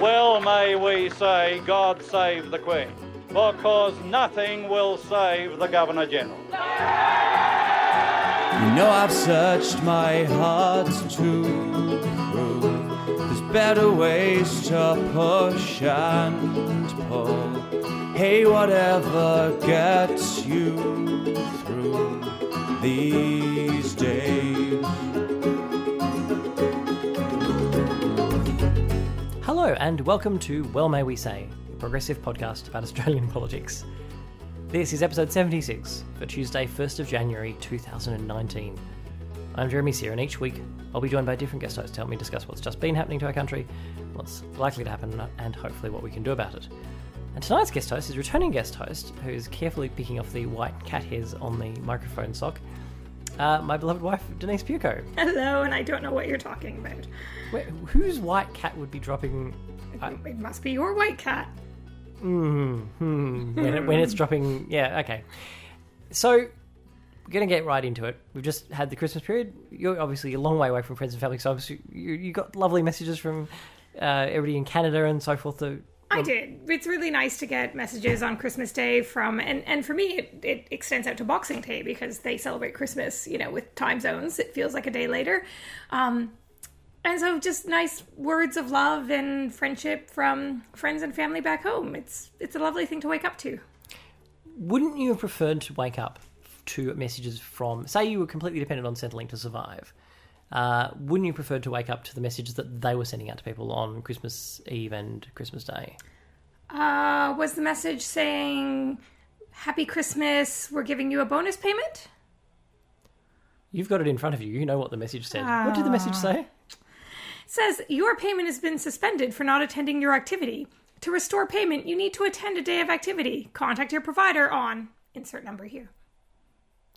Well, may we say, God save the Queen, because nothing will save the Governor General. You know I've searched my heart to prove there's better ways to push and pull. Hey, whatever gets you through these days. Hello, and welcome to Well May We Say, a progressive podcast about Australian politics. This is episode 76 for Tuesday, 1st of January 2019. I'm Jeremy Sear, and each week I'll be joined by different guest hosts to help me discuss what's just been happening to our country, what's likely to happen, and hopefully what we can do about it. And tonight's guest host is returning guest host who's carefully picking off the white cat hairs on the microphone sock, uh, my beloved wife, Denise Puco. Hello, and I don't know what you're talking about. Wait, whose white cat would be dropping It must be your white cat. when, it, when it's dropping. Yeah, okay. So we're going to get right into it. We've just had the Christmas period. You're obviously a long way away from friends and family, so obviously you, you got lovely messages from uh, everybody in Canada and so forth. I did. It's really nice to get messages on Christmas Day from, and, and for me, it, it extends out to Boxing Day because they celebrate Christmas, you know, with time zones. It feels like a day later. Um, and so just nice words of love and friendship from friends and family back home. It's it's a lovely thing to wake up to. wouldn't you have preferred to wake up to messages from, say, you were completely dependent on Centrelink to survive? Uh, wouldn't you prefer to wake up to the messages that they were sending out to people on Christmas Eve and Christmas Day? Uh, was the message saying, Happy Christmas, we're giving you a bonus payment? You've got it in front of you. You know what the message said. What did the message say? says your payment has been suspended for not attending your activity. To restore payment, you need to attend a day of activity. Contact your provider on insert number here.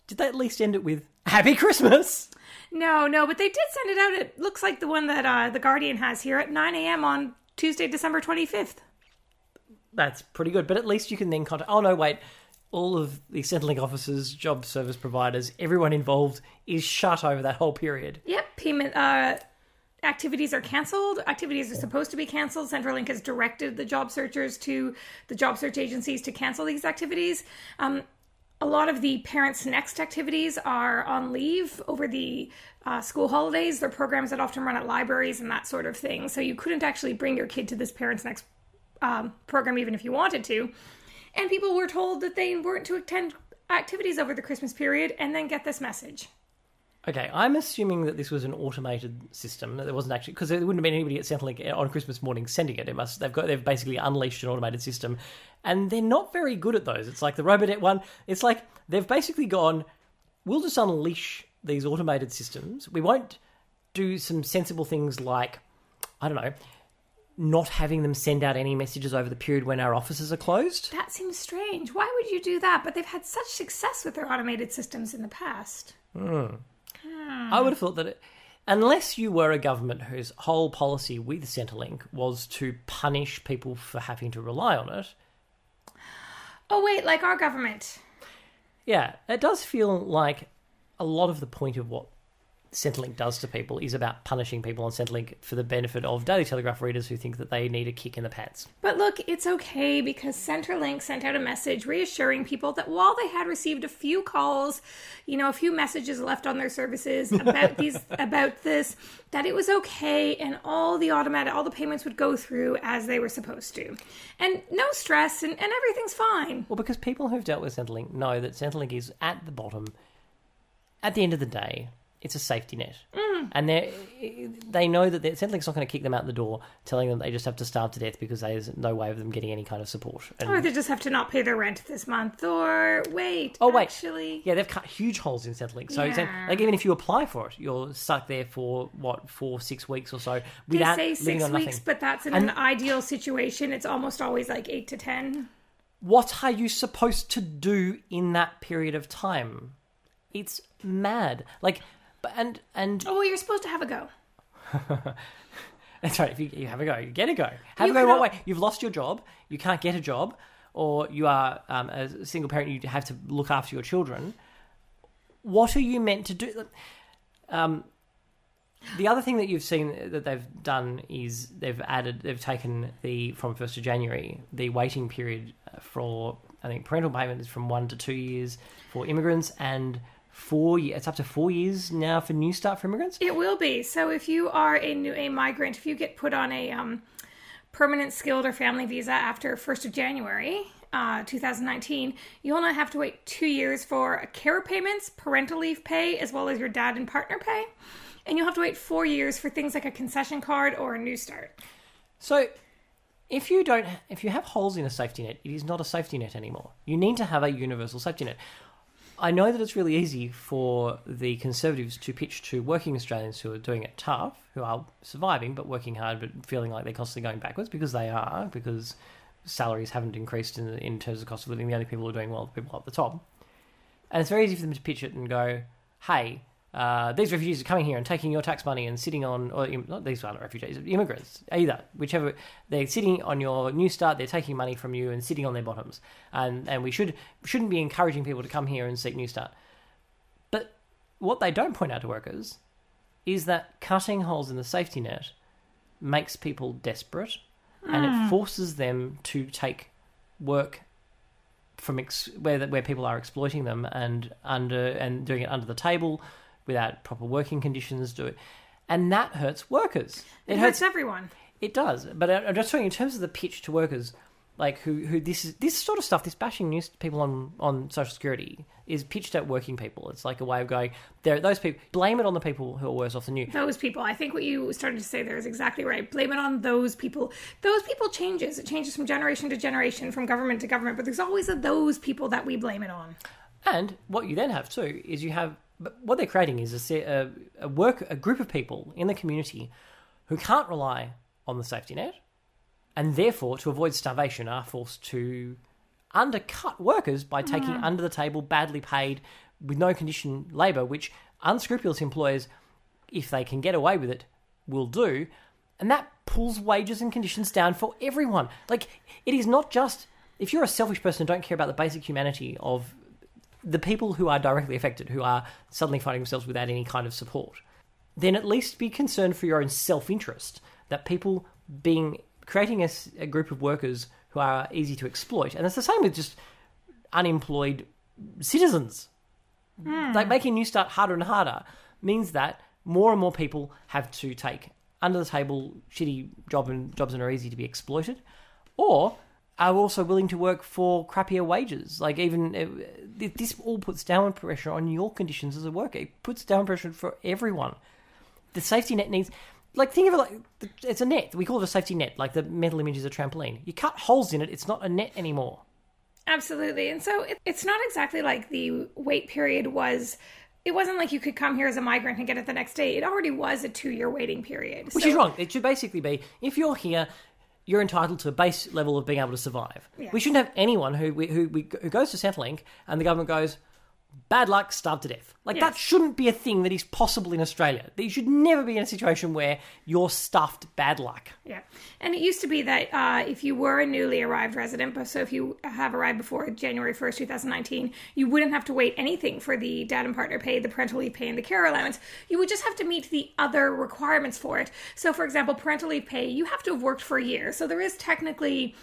Did they at least end it with Happy Christmas? No, no, but they did send it out. It looks like the one that uh, the Guardian has here at 9 a.m. on Tuesday, December 25th. That's pretty good. But at least you can then contact. Oh no, wait. All of the Centrelink offices, job service providers, everyone involved is shut over that whole period. Yep, payment uh, activities are canceled. Activities are supposed to be canceled. Centrelink has directed the job searchers to the job search agencies to cancel these activities. Um, a lot of the Parents Next activities are on leave over the uh, school holidays. They're programs that often run at libraries and that sort of thing. So you couldn't actually bring your kid to this Parents Next um, program even if you wanted to. And people were told that they weren't to attend activities over the Christmas period and then get this message. Okay, I'm assuming that this was an automated system. That there wasn't actually because there wouldn't have been anybody at Centrelink on Christmas morning sending it. It must they've got they've basically unleashed an automated system, and they're not very good at those. It's like the Robodebt one. It's like they've basically gone. We'll just unleash these automated systems. We won't do some sensible things like I don't know, not having them send out any messages over the period when our offices are closed. That seems strange. Why would you do that? But they've had such success with their automated systems in the past. Hmm. I would have thought that it, unless you were a government whose whole policy with Centrelink was to punish people for having to rely on it, Oh, wait, like our government. yeah, it does feel like a lot of the point of what Centrelink does to people is about punishing people on Centrelink for the benefit of Daily Telegraph readers who think that they need a kick in the pants. But look, it's okay because Centrelink sent out a message reassuring people that while they had received a few calls, you know, a few messages left on their services about these about this, that it was okay and all the automatic all the payments would go through as they were supposed to. And no stress and, and everything's fine. Well, because people who've dealt with Centrelink know that Centrelink is at the bottom. At the end of the day, it's a safety net, Mm. and they they know that Centrelink's not going to kick them out the door, telling them they just have to starve to death because there's no way of them getting any kind of support. And, Or they just have to not pay their rent this month. Or wait, Oh, wait. actually, yeah, they've cut huge holes in Centrelink. So, Yeah. like, even if you apply for it, you're stuck there for what four, six weeks or so they say six weeks, nothing. but that's in And- an ideal situation. It's almost always like eight to ten. what are you supposed to do in that period of time? It's mad. Like, but and and Oh, well, you're supposed to have a go. That's right. If you, you have a go, you get a go. Have You a go. What way? You've lost your job. You can't get a job, or you are um, a single parent. You have to look after your children. What are you meant to do? Um, The other thing that you've seen that they've done is they've added, they've taken the from first of January the waiting period for I think parental payment is from one to two years for immigrants and four. It's up to four years now for New Start for immigrants. It will be. So if you are a new a migrant, if you get put on a um, permanent skilled or family visa after 1st of January uh, 2019, you only have to wait two years for care payments, parental leave pay, as well as your dad and partner pay. And you'll have to wait four years for things like a concession card or a new start. So, if you don't, if you have holes in a safety net, it is not a safety net anymore. You need to have a universal safety net. I know that it's really easy for the Conservatives to pitch to working Australians who are doing it tough, who are surviving but working hard but feeling like they're constantly going backwards because they are, because salaries haven't increased in, in terms of the cost of living. The only people who are doing well are the people up the top. And it's very easy for them to pitch it and go, hey, uh, these refugees are coming here and taking your tax money and sitting on, or not these aren't refugees, immigrants, either, whichever. They're sitting on your new start, they're taking money from you and sitting on their bottoms. And, and we should, shouldn't be encouraging people to come here and seek new start. But what they don't point out to workers is that cutting holes in the safety net makes people desperate and it forces them to take work from ex- where where people are exploiting them and under and doing it under the table without proper working conditions do it and that hurts workers It, hurts everyone. it does, but I- I'm just saying in terms of the pitch to workers, like who who this is this sort of stuff, this bashing news people on on social security is pitched at working people. It's like a way of going there. Those people blame it on the people who are worse off than you. Those people. I think what you started to say there is exactly right. Blame it on those people. Those people changes. It changes from generation to generation, from government to government. But there's always a those people that we blame it on. And what you then have too is you have but what they're creating is a, a, a work a group of people in the community who can't rely on the safety net, and therefore to avoid starvation are forced to undercut workers by taking mm. under the table, badly paid, with no condition labour, which unscrupulous employers, if they can get away with it, will do, and that pulls wages and conditions down for everyone. Like it is not just if you're a selfish person and don't care about the basic humanity of the people who are directly affected, who are suddenly finding themselves without any kind of support, then at least be concerned for your own self interest that people being creating a group of workers who are easy to exploit, and it's the same with just unemployed citizens. Hmm. Like making New Start harder and harder means that more and more people have to take under the table shitty job and jobs that are easy to be exploited, or are also willing to work for crappier wages. Like even uh, this all puts downward pressure on your conditions as a worker. It puts downward pressure for everyone. The safety net needs. Like think of it like it's a net. We call it a safety net. Like the mental image is a trampoline. You cut holes in it. It's not a net anymore. Absolutely. And so it, it's not exactly like the wait period was. It wasn't like you could come here as a migrant and get it the next day. It already was a two year waiting period. Which So- is wrong. It should basically be if you're here, you're entitled to a base level of being able to survive. We shouldn't have anyone who who who goes to Centrelink and the government goes, bad luck, starved to death. Like that shouldn't be a thing that is possible in Australia. You should never be in a situation where you're stuffed bad luck. Yeah. And it used to be that uh, if you were a newly arrived resident, so if you have arrived before January 1st, 2019, you wouldn't have to wait anything for the dad and partner pay, the parental leave pay, and the care allowance. You would just have to meet the other requirements for it. So, for example, parental leave pay, you have to have worked for a year. So there is technically.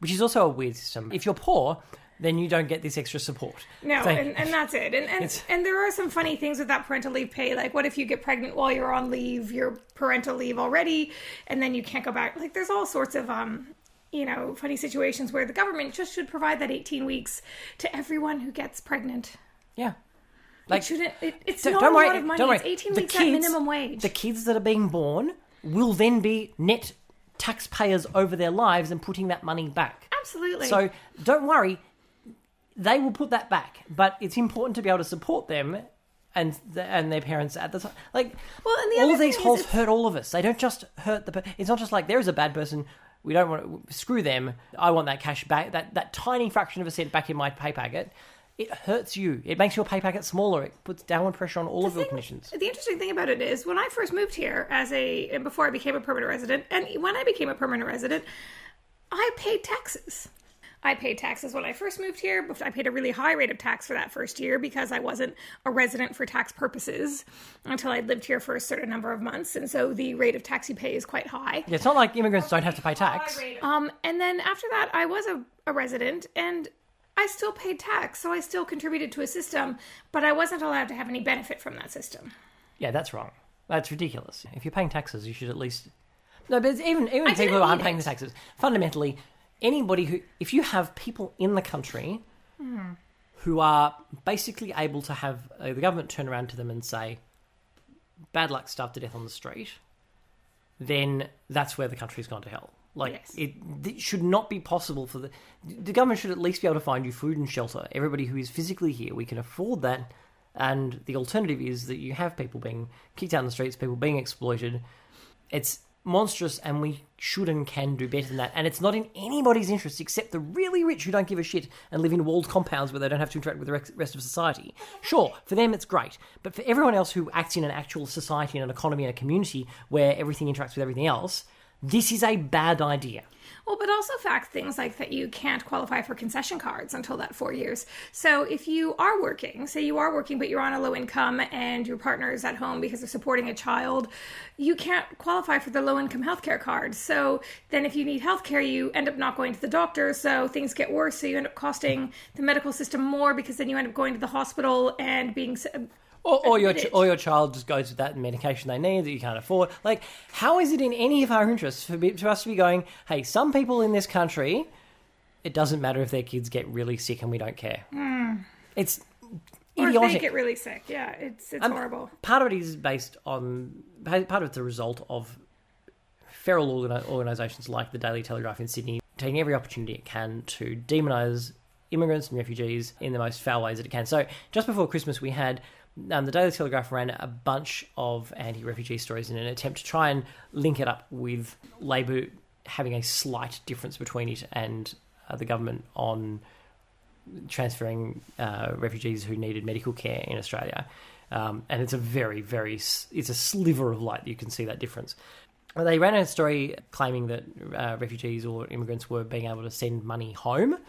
Which is also a weird system. If you're poor, then you don't get this extra support. No, So- and, and that's it. And and, and there are some funny things with that parental leave pay. Like, what if you get pregnant while you're on leave, your parental leave already, and then you can't go back? Like, there's all sorts of um, you know, funny situations where the government just should provide that 18 weeks to everyone who gets pregnant. yeah. Like, shouldn't it, it's Don't- not don't a worry, lot of money. don't worry. It's 18 The weeks at minimum wage. The kids that are being born will then be net taxpayers over their lives and putting that money back. Absolutely. So don't worry, they will put that back. But it's important to be able to support them and the, and their parents at the time. Like, Well, and the all these holes hurt all of us. They don't just hurt the. per- It's not just like there is a bad person. We don't want to screw them. I want that cash back. That that tiny fraction of a cent back in my pay packet. It hurts you. It makes your pay packet smaller. It puts downward pressure on all of your conditions. The interesting thing about it is when I first moved here as a and before I became a permanent resident, and when I became a permanent resident, I paid taxes. I paid taxes when I first moved here, but I paid a really high rate of tax for that first year because I wasn't a resident for tax purposes until I'd lived here for a certain number of months. And so the rate of tax you pay is quite high. Yeah, it's not like immigrants don't have to pay tax. Um, and then after that, I was a, a resident and I still paid tax. So I still contributed to a system, but I wasn't allowed to have any benefit from that system. Yeah, that's wrong. That's ridiculous. If you're paying taxes, you should at least. No, but even even people who aren't paying the taxes, fundamentally, anybody who, if you have people in the country Hmm. who are basically able to have uh, the government turn around to them and say, "Bad luck, starved to death on the street," then that's where the country's gone to hell. Like Yes. it, it should not be possible for the the government should at least be able to find you food and shelter. Everybody who is physically here, we can afford that. And the alternative is that you have people being kicked out in the streets, people being exploited. It's monstrous, and we should and can do better than that. And it's not in anybody's interest except the really rich who don't give a shit and live in walled compounds where they don't have to interact with the rest of society. Sure, for them it's great, but for everyone else who acts in an actual society and an economy and a community where everything interacts with everything else, this is a bad idea. Well, but also fact things like that you can't qualify for concession cards until that four years. So if you are working, say you are working, but you're on a low income and your partner is at home because they're supporting a child, you can't qualify for the low income healthcare card. So then if you need healthcare, you end up not going to the doctor. So things get worse. So you end up costing the medical system more because then you end up going to the hospital and being. Or, or your ch- or your child just goes with that medication they need that you can't afford. Like, how is it in any of our interests for, be, for us to be going, hey, some people in this country, it doesn't matter if their kids get really sick and we don't care. It's Hmm. Or if they get really sick. Yeah, it's it's Um, horrible. Part of it is based on part of it's a result of feral organi- organisations like the Daily Telegraph in Sydney taking every opportunity it can to demonise immigrants and refugees in the most foul ways that it can. So just before Christmas, we had um, the Daily Telegraph ran a bunch of anti-refugee stories in an attempt to try and link it up with Labor having a slight difference between it and uh, the government on transferring uh, refugees who needed medical care in Australia. Um, and it's a very, very, it's a sliver of light. that You can see that difference. They ran a story claiming that uh, refugees or immigrants were being able to send money home. It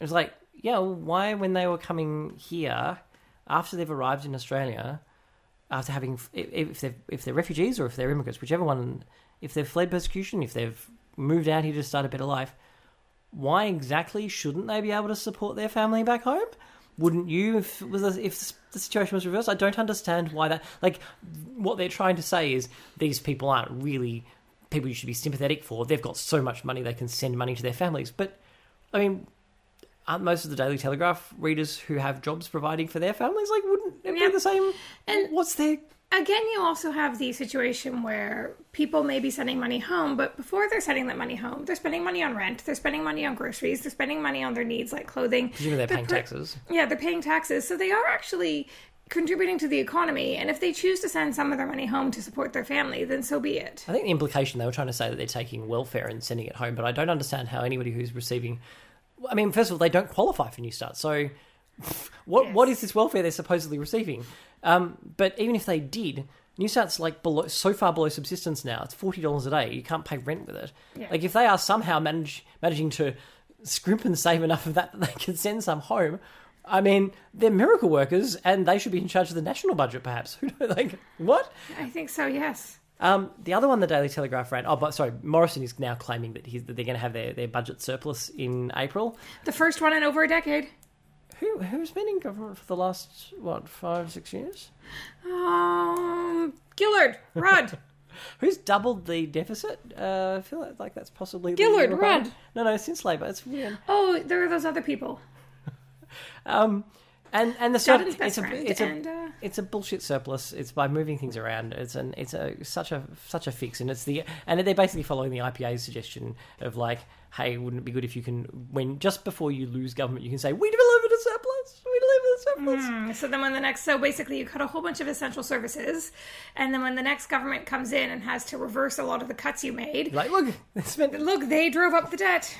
was like, yeah, well, why when they were coming here, after they've arrived in Australia, after having, if they're, if they're refugees or if they're immigrants, whichever one, if they've fled persecution, if they've moved out here to start a better life, why exactly shouldn't they be able to support their family back home? Wouldn't you if was if the situation was reversed? I don't understand why that. Like, what they're trying to say is these people aren't really people you should be sympathetic for. They've got so much money they can send money to their families. But I mean, aren't most of the Daily Telegraph readers who have jobs providing for their families like wouldn't it Yeah. be the same? And- what's their Again, you also have the situation where people may be sending money home, but before they're sending that money home, they're spending money on rent, they're spending money on groceries, they're spending money on their needs like clothing. presumably they're paying pre- taxes? Yeah, they're paying taxes. So they are actually contributing to the economy. And if they choose to send some of their money home to support their family, then so be it. I think the implication they were trying to say that they're taking welfare and sending it home, but I don't understand how anybody who's receiving. I mean, first of all, they don't qualify for New Start, so what what is this welfare they're supposedly receiving? Um, but even if they did, New Start's like below, so far below subsistence now. It's forty dollars a day. You can't pay rent with it. Yeah. Like if they are somehow manage, managing to scrimp and save enough of that that they can send some home. I mean, they're miracle workers, and they should be in charge of the national budget, perhaps. Who? Like what? I think so, yes. Um, the other one, the Daily Telegraph ran. Oh, but sorry, Morrison is now claiming that, he's, that they're going to have their, their budget surplus in April. The first one in over a decade. Who who's been in government for the last what five six years? Um, Gillard, Rudd. Who's doubled the deficit? Uh, I feel like, that's possibly the Gillard. Rudd. No, no, since Labor, it's weird. oh, there are those other people. Um, and and the sur- Dutton's best it's a it's uh, it's a bullshit surplus. It's by moving things around. It's an it's a such a such a fix, and it's the and they're basically following the IPA's suggestion of like, hey, wouldn't it be good if you can when just before you lose government, you can say we delivered a surplus, we delivered a surplus. So then, when the next, so basically, you cut a whole bunch of essential services, and then when the next government comes in and has to reverse a lot of the cuts you made, Like, look, they spent look, they drove up the debt.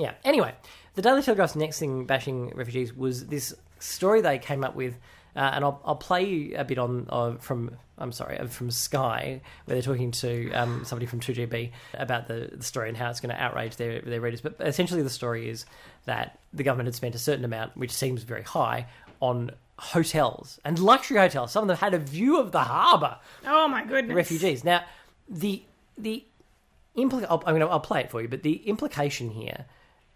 Yeah. Anyway, the Daily Telegraph's next thing bashing refugees was this story they came up with Uh, and I'll, I'll play you a bit on uh, from I'm sorry uh, from Sky where they're talking to um, somebody from 2GB about the, the story and how it's going to outrage their their readers. But essentially, the story is that the government had spent a certain amount, which seems very high, on hotels and luxury hotels. Some of them had a view of the harbour Oh my goodness. refugees. Now, the the implica- I'll, I'm gonna, I'll play it for you, but the implication here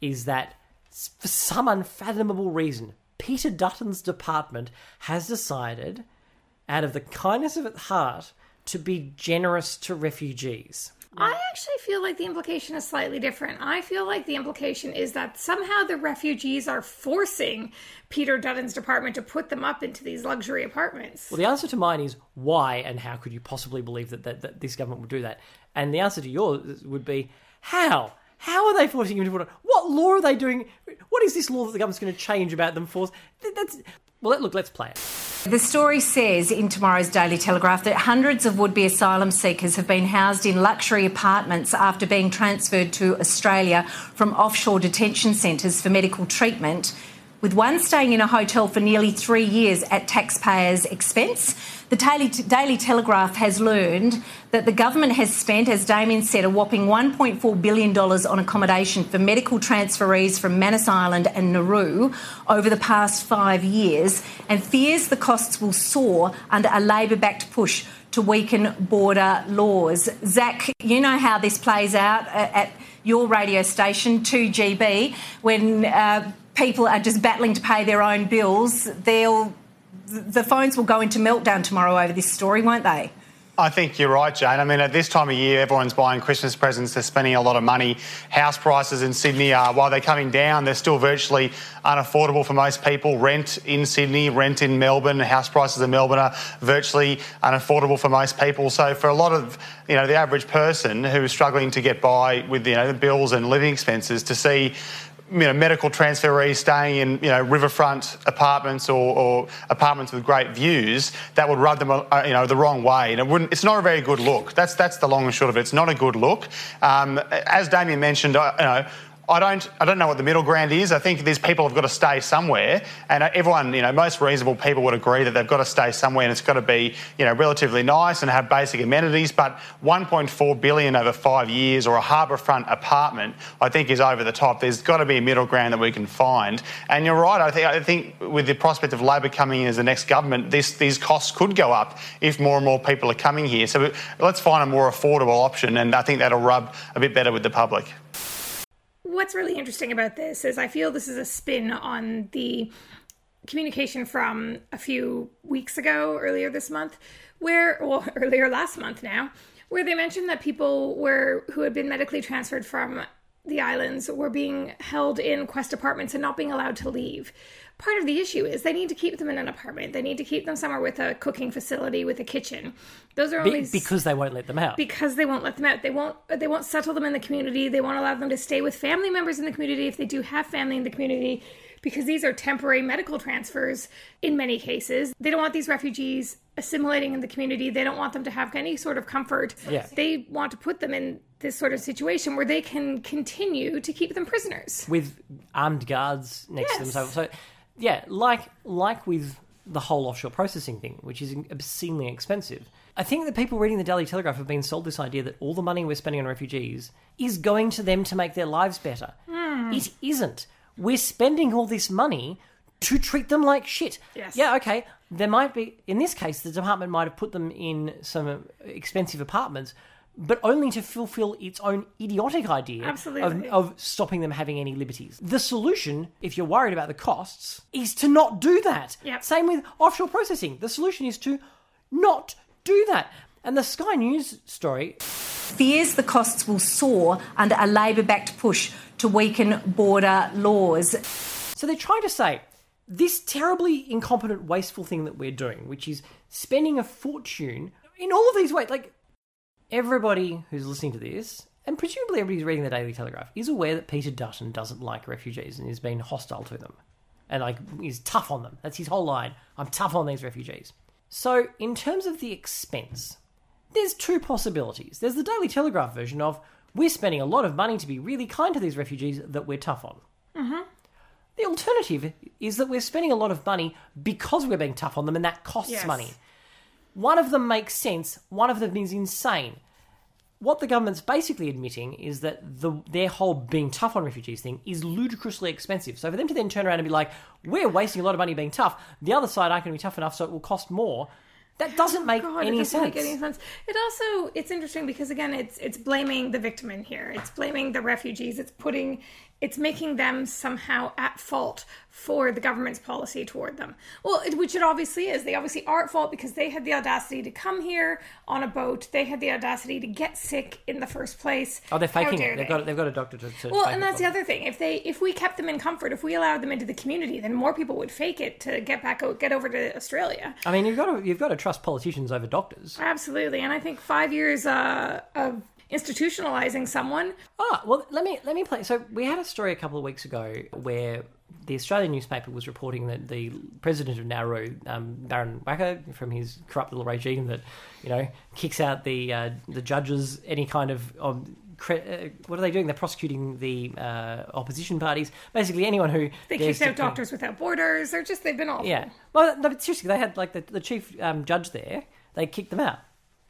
is that for some unfathomable reason, Peter Dutton's department has decided, out of the kindness of its heart, to be generous to refugees. I actually feel like the implication is slightly different. I feel like the implication is that somehow the refugees are forcing Peter Dutton's department to put them up into these luxury apartments. Well, the answer to mine is why and how could you possibly believe that, that, that this government would do that? And the answer to yours would be how? How are they forcing him to put on? What law are they doing? What is this law that the government's going to change about them force? That's well. Look, let's play it. The story says in tomorrow's Daily Telegraph that hundreds of would be asylum seekers have been housed in luxury apartments after being transferred to Australia from offshore detention centres for medical treatment, with one staying in a hotel for nearly three years at taxpayers' expense. The Daily, Daily Telegraph has learned that the government has spent, as Damien said, a whopping $1.4 billion on accommodation for medical transferees from Manus Island and Nauru over the past five years and fears the costs will soar under a Labor backed push to weaken border laws. Zach, you know how this plays out at your radio station, 2GB, when uh, people are just battling to pay their own bills. They'll, the phones will go into meltdown tomorrow over this story, won't they? I think you're right, Jane. I mean, at this time of year, everyone's buying Christmas presents. They're spending a lot of money. House prices in Sydney are, while they're coming down, they're still virtually unaffordable for most people. Rent in Sydney, rent in Melbourne, house prices in Melbourne are virtually unaffordable for most people. So, for a lot of, you know, the average person who is struggling to get by with, you know, the bills and living expenses, to see you know, medical transferees staying in, you know, riverfront apartments or, or apartments with great views, that would rub them, uh, you know, the wrong way. And it wouldn't, it's not a very good look. That's, that's the long and short of it. It's not a good look. Um, as Damien mentioned, I, you know, I don't, I don't know what the middle ground is. I think these people have got to stay somewhere, and uh, everyone, you know, most reasonable people would agree that they've got to stay somewhere, and it's got to be, you know, relatively nice and have basic amenities. But 1.4 billion over five years, or a harbourfront apartment, I think is over the top. There's got to be a middle ground that we can find. And you're right. I think, I think with the prospect of Labor coming in as the next government, this, these costs could go up if more and more people are coming here. So let's find a more affordable option, and I think that'll rub a bit better with the public. What's really interesting about this is I feel this is a spin on the communication from a few weeks ago, earlier this month, where, or earlier last month now, where they mentioned that people were who had been medically transferred from the islands were being held in Quest apartments and not being allowed to leave. Part of the issue is they need to keep them in an apartment. They need to keep them somewhere with a cooking facility, with a kitchen. Those are Be- only because they won't let them out. because they won't let them out. They won't they won't settle them in the community. They won't allow them to stay with family members in the community if they do have family in the community because these are temporary medical transfers in many cases. They don't want these refugees assimilating in the community. They don't want them to have any sort of comfort. Yeah. They want to put them in this sort of situation where they can continue to keep them prisoners. with armed guards next to them. So, so yeah, like like with the whole offshore processing thing, which is obscenely expensive. I think that people reading the Daily Telegraph have been sold this idea that all the money we're spending on refugees is going to them to make their lives better. Hmm. It isn't. We're spending all this money to treat them like shit. Yes. Yeah, okay. There might be, in this case, the department might have put them in some expensive apartments, but only to fulfill its own idiotic idea of, of stopping them having any liberties. The solution, if you're worried about the costs, is to not do that. Yep. Same with offshore processing. The solution is to not do that. And the Sky News story, fears the costs will soar under a Labor backed push to weaken border laws. so they're trying to say this terribly incompetent, wasteful thing that we're doing, which is spending a fortune in all of these ways. Like everybody who's listening to this, and presumably everybody who's reading the Daily Telegraph, is aware that Peter Dutton doesn't like refugees and has been hostile to them. And like is tough on them. That's his whole line. I'm tough on these refugees. So in terms of the expense, there's two possibilities. There's the Daily Telegraph version of we're spending a lot of money to be really kind to these refugees that we're tough on. Mm-hmm. The alternative is that we're spending a lot of money because we're being tough on them and that costs Yes. money. One of them makes sense, one of them is insane. What the government's basically admitting is that the their whole being tough on refugees thing is ludicrously expensive. So for them to then turn around and be like, "We're wasting a lot of money being tough," the other side aren't going to be tough enough, so it will cost more. That doesn't make God, any it doesn't sense. make any sense. It also it's interesting because again, it's it's blaming the victim in here. It's blaming the refugees. It's putting it's making them somehow at fault for the government's policy toward them. Well, it, which it obviously is. They obviously are at fault because they had the audacity to come here on a boat. They had the audacity to get sick in the first place. Oh, they're faking it. They've they? got they've got a doctor to. to Well, and that's the other thing. If they, if we kept them in comfort, if we allowed them into the community, then more people would fake it to get back, get over to Australia. I mean, you've got to you've got to trust politicians over doctors. Absolutely, and I think five years uh, of institutionalizing someone. Oh, well, let me let me play. So we had a story a couple of weeks ago where the Australian newspaper was reporting that the president of Nauru, um, Baron Waqa, from his corrupt little regime that you know kicks out the uh, the judges, any kind of. Um, cre- uh, what are they doing? They're prosecuting the uh, opposition parties. Basically, anyone who They kicked out Doctors Without Borders. They're just they've been awful. Yeah. Well, no, but seriously, they had like the, the chief um, judge there. They kicked them out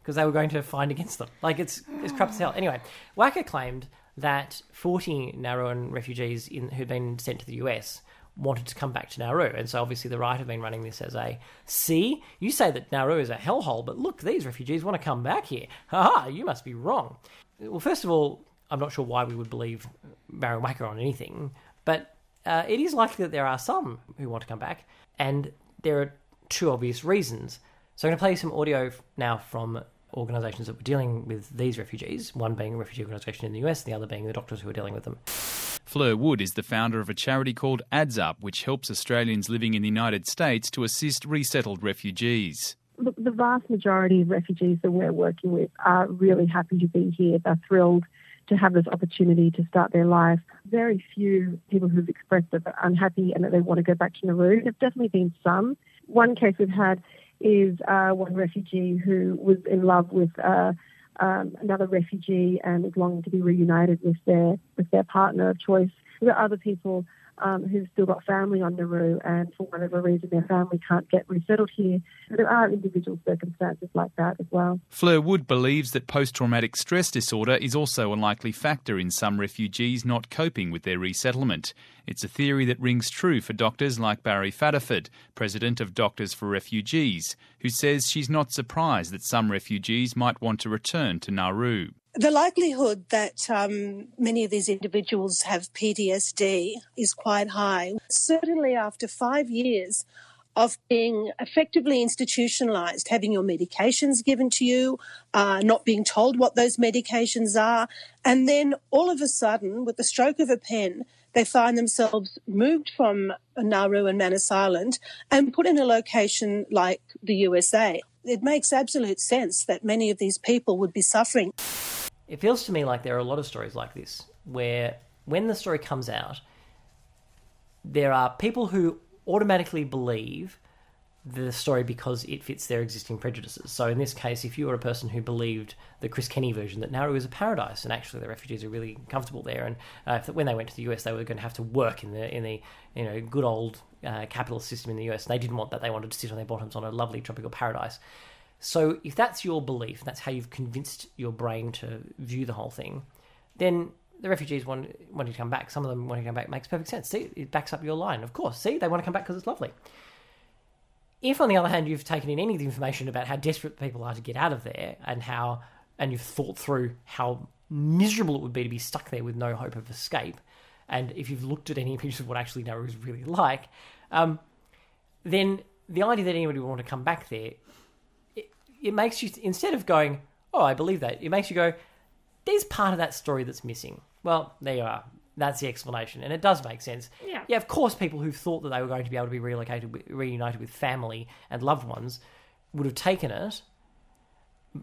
because they were going to find against them. Like it's it's corrupt as hell. Anyway, Waqa claimed that 40 Nauruan refugees in, who'd been sent to the US wanted to come back to Nauru, and so obviously the right have been running this as a see. You say that Nauru is a hellhole, but look, these refugees want to come back here. Ha ha! You must be wrong. Well, first of all, I'm not sure why we would believe Baron Waqa on anything, but uh, it is likely that there are some who want to come back, and there are two obvious reasons. So I'm going to play you some audio now from organisations that were dealing with these refugees, one being a refugee organisation in the US, and the other being the doctors who were dealing with them. Fleur Wood is the founder of a charity called Ads-Up, which helps Australians living in the United States to assist resettled refugees. Look, the vast majority of refugees that we're working with are really happy to be here. They're thrilled to have this opportunity to start their life. Very few people who've expressed that they're unhappy and that they want to go back to Nauru. There've definitely been some. One case we've had is uh, one refugee who was in love with uh, um, another refugee and is longing to be reunited with their with their partner of choice. There are other people um, who've still got family on Nauru and for whatever reason their family can't get resettled here. There are individual circumstances like that as well. Fleur Wood believes that post traumatic stress disorder is also a likely factor in some refugees not coping with their resettlement. It's a theory that rings true for doctors like Barri Phatarfod, president of Doctors for Refugees, who says she's not surprised that some refugees might want to return to Nauru. The likelihood that um, many of these individuals have PTSD is quite high. Certainly, after five years of being effectively institutionalized, having your medications given to you, uh, not being told what those medications are, and then all of a sudden, with the stroke of a pen, they find themselves moved from Nauru and Manus Island and put in a location like the USA. It makes absolute sense that many of these people would be suffering. It feels to me like there are a lot of stories like this where when the story comes out, there are people who automatically believe the story because it fits their existing prejudices. So in this case, if you were a person who believed the Chris Kenny version that Nauru is a paradise and actually the refugees are really comfortable there, and uh, if, when they went to the US, they were going to have to work in the in the you know good old uh, capitalist system in the US, and they didn't want that. They wanted to sit on their bottoms on a lovely tropical paradise. So if that's your belief, that's how you've convinced your brain to view the whole thing, then the refugees want, wanting to come back, some of them want to come back makes perfect sense. See, it backs up your line. Of course, see, they want to come back because it's lovely. If, on the other hand, you've taken in any of the information about how desperate people are to get out of there and how, and you've thought through how miserable it would be to be stuck there with no hope of escape, and if you've looked at any pictures of what actually Nauru is really like, um, then the idea that anybody would want to come back there it makes you instead of going, "Oh, I believe that," it makes you go, "There's part of that story that's missing." Well, there you are. That's the explanation, and it does make sense. Yeah. Yeah, of course, people who thought that they were going to be able to be relocated, reunited with family and loved ones, would have taken it,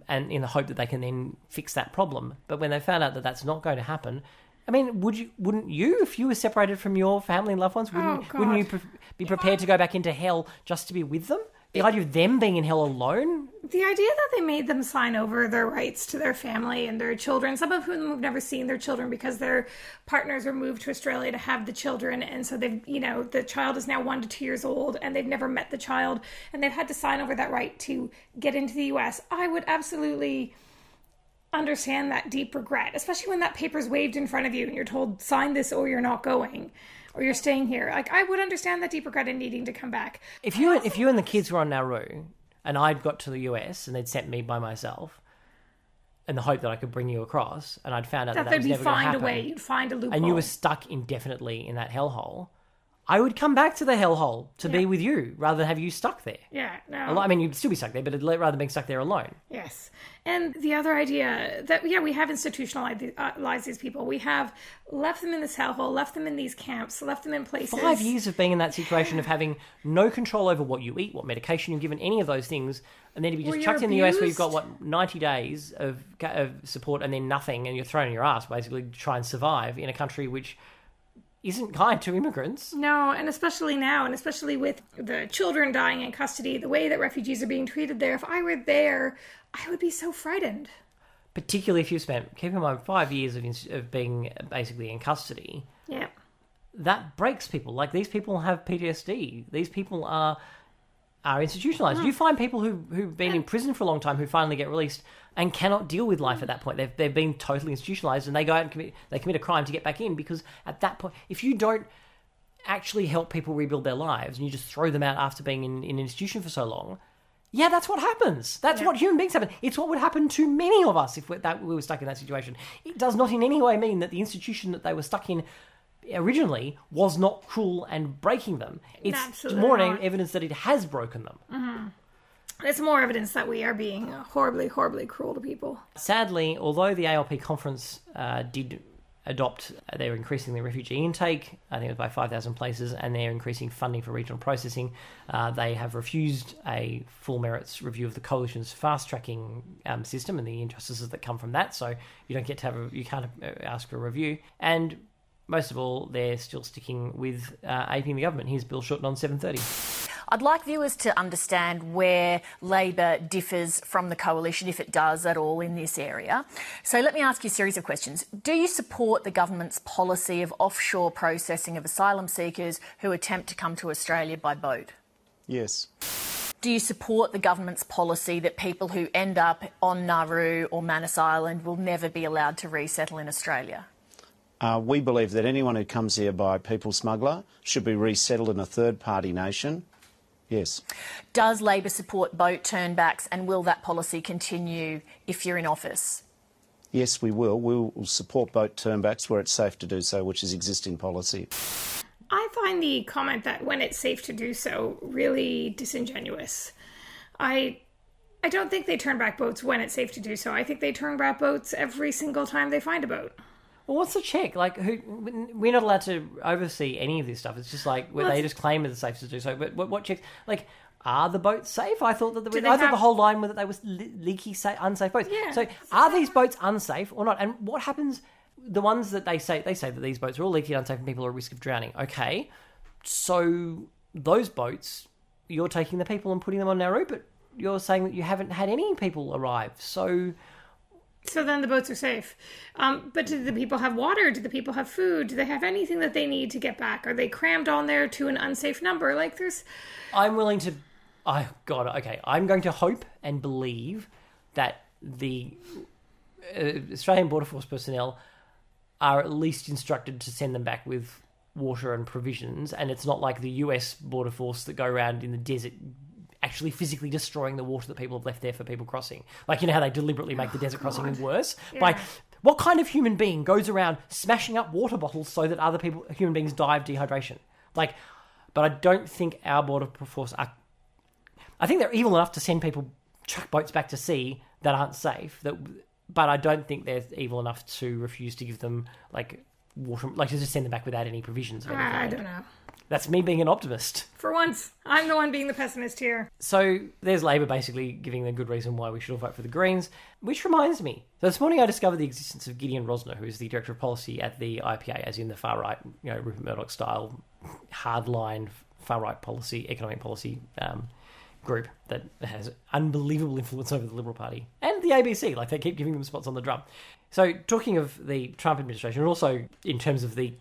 and in the hope that they can then fix that problem. But when they found out that that's not going to happen, I mean, would you? Wouldn't you, if you were separated from your family and loved ones, wouldn't, Oh, wouldn't you pre- be prepared to go back into hell just to be with them? The idea of them being in hell alone. The idea that they made them sign over their rights to their family and their children, some of whom have never seen their children because their partners were moved to Australia to have the children, and so they've, you know, the child is now one to two years old, and they've never met the child, and they've had to sign over that right to get into the U.S. I would absolutely understand that deep regret, especially when that paper's waved in front of you and you're told sign this or you're not going or you're staying here. Like I would understand that deep regret in needing to come back. If you if you and the kids were on Nauru and I'd got to the US and they'd sent me by myself in the hope that I could bring you across and I'd found out that, that, that was they'd be never find a way. You'd find a loophole. and you were stuck indefinitely in that hellhole, I would come back to the hellhole to be with you rather than have you stuck there. yeah, no. I mean, you'd still be stuck there, but it'd rather than being stuck there alone. Yes. And the other idea that, yeah, we have institutionalized uh, these people. We have left them in this hellhole, left them in these camps, left them in places. Five years of being in that situation of having no control over what you eat, what medication you're given, any of those things, and then to be just you chucked in the US where you've got what ninety days of, of support and then nothing, and you're thrown in your ass basically to try and survive in a country which isn't kind to immigrants. No, and especially now, and especially with the children dying in custody, the way that refugees are being treated there, if I were there, I would be so frightened. Particularly if you've spent, keep in mind, five years of, of being basically in custody. Yeah. that breaks people. Like these people have PTSD. These people are are institutionalized. Hmm. You find people who who've been in prison for a long time who finally get released and cannot deal with life at that point. They've they've been totally institutionalized and they go out and commit they commit a crime to get back in because at that point, if you don't actually help people rebuild their lives and you just throw them out after being in, in an institution for so long. Yeah, that's what happens. That's what human beings happen. It's what would happen to many of us if we, that we were stuck in that situation. It does not in any way mean that the institution that they were stuck in originally was not cruel and breaking them. It's Absolutely more not. evidence that it has broken them. It's more evidence that we are being horribly, horribly cruel to people. Sadly, although the ALP conference uh, did adopt, uh, they're increasing their refugee intake, I think it was by 5,000 places, and they're increasing funding for regional processing, uh, they have refused a full merits review of the coalition's fast tracking um, system and the injustices that come from that. So you don't get to have a, you can't uh, ask for a review. And most of all, they're still sticking with uh, aping the government. Here's Bill Shorten on 730. I'd like viewers to understand where Labor differs from the coalition, if it does at all, in this area. So let me ask you a series of questions. Do you support the government's policy of offshore processing of asylum seekers who attempt to come to Australia by boat? Yes. Do you support the government's policy that people who end up on Nauru or Manus Island will never be allowed to resettle in Australia? Uh, we believe that anyone who comes here by people smuggler should be resettled in a third party nation. Yes. Does Labor support boat turnbacks and will that policy continue if you're in office? Yes, we will. We will support boat turnbacks where it's safe to do so, which is existing policy. I find the comment that when it's safe to do so really disingenuous. I I don't think they turn back boats when it's safe to do so. I think they turn back boats every single time they find a boat. Well, what's the check? Like, who? We're not allowed to oversee any of this stuff. It's just like where Well, they it's- just claim it's safe to do so. But what, what checks? Like, are the boats safe? I thought that the, Do I thought have- the whole line was that they were le- leaky, sa- unsafe boats. Yeah. So, are these boats unsafe or not? And what happens? The ones that they say they say that these boats are all leaky, unsafe, and people are at risk of drowning. Okay, so those boats, you're taking the people and putting them on Nauru, but you're saying that you haven't had any people arrive. So. So then the boats are safe. Um, but do the people have water? Do the people have food? Do they have anything that they need to get back? Are they crammed on there to an unsafe number? Like there's I'm willing to. I God, okay. I'm going to hope and believe that the uh, Australian Border Force personnel are at least instructed to send them back with water and provisions, and it's not like the US Border Force that go around in the desert. Actually, physically destroying the water that people have left there for people crossing. Like, you know how they deliberately make the oh, desert crossing worse? By what kind of human being goes around smashing up water bottles so that other people, human beings, die of dehydration? Like, but I don't think our border force are. I think they're evil enough to send people truck boats back to sea that aren't safe. That, but I don't think they're evil enough to refuse to give them like water, like to just send them back without any provisions. Of any I don't know. That's me being an optimist. For once, I'm the one being the pessimist here. So there's Labor basically giving a good reason why we should all vote for the Greens. Which reminds me, so this morning I discovered the existence of Gideon Rozner, who is the director of policy at the IPA, as in the far right, you know, Rupert Murdoch style, hardline far right policy, economic policy um, group that has unbelievable influence over the Liberal Party and the ABC. Like they keep giving them spots on the drum. So talking of the Trump administration, and also in terms of the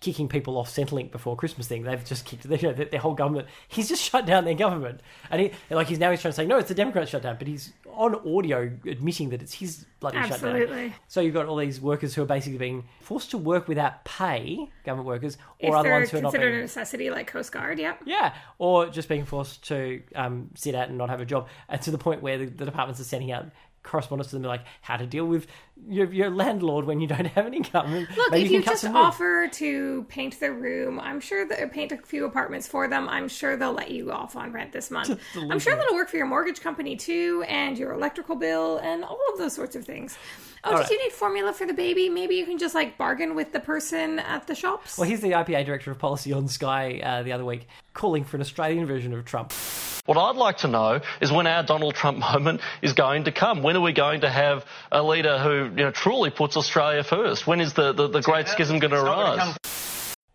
kicking people off Centrelink before Christmas thing. They've just kicked you know, their, their whole government. He's just shut down their government, and he like he's now he's trying to say no, it's the Democrats shut down, but he's on audio admitting that it's his bloody shutdown. Absolutely. So you've got all these workers who are basically being forced to work without pay, government workers, or if other ones who are not considered being a necessity, like Coast Guard, yep. yeah, or just being forced to um, sit out and not have a job, and to the point where the, the departments are sending out correspondence to them like how to deal with your, your landlord when you don't have an income. Look, Maybe if you you just offer to paint their room, I'm sure that paint a few apartments for them. I'm sure they'll let you off on rent this month. I'm sure that'll work for your mortgage company too, and your electrical bill, and all of those sorts of things. Oh, All did right. you need formula for the baby? Maybe you can just like bargain with the person at the shops. Well, here's the IPA director of policy on Sky uh, the other week calling for an Australian version of Trump. What I'd like to know is when our Donald Trump moment is going to come. When are we going to have a leader who you know, truly puts Australia first? When is the, the, the great schism going to arise?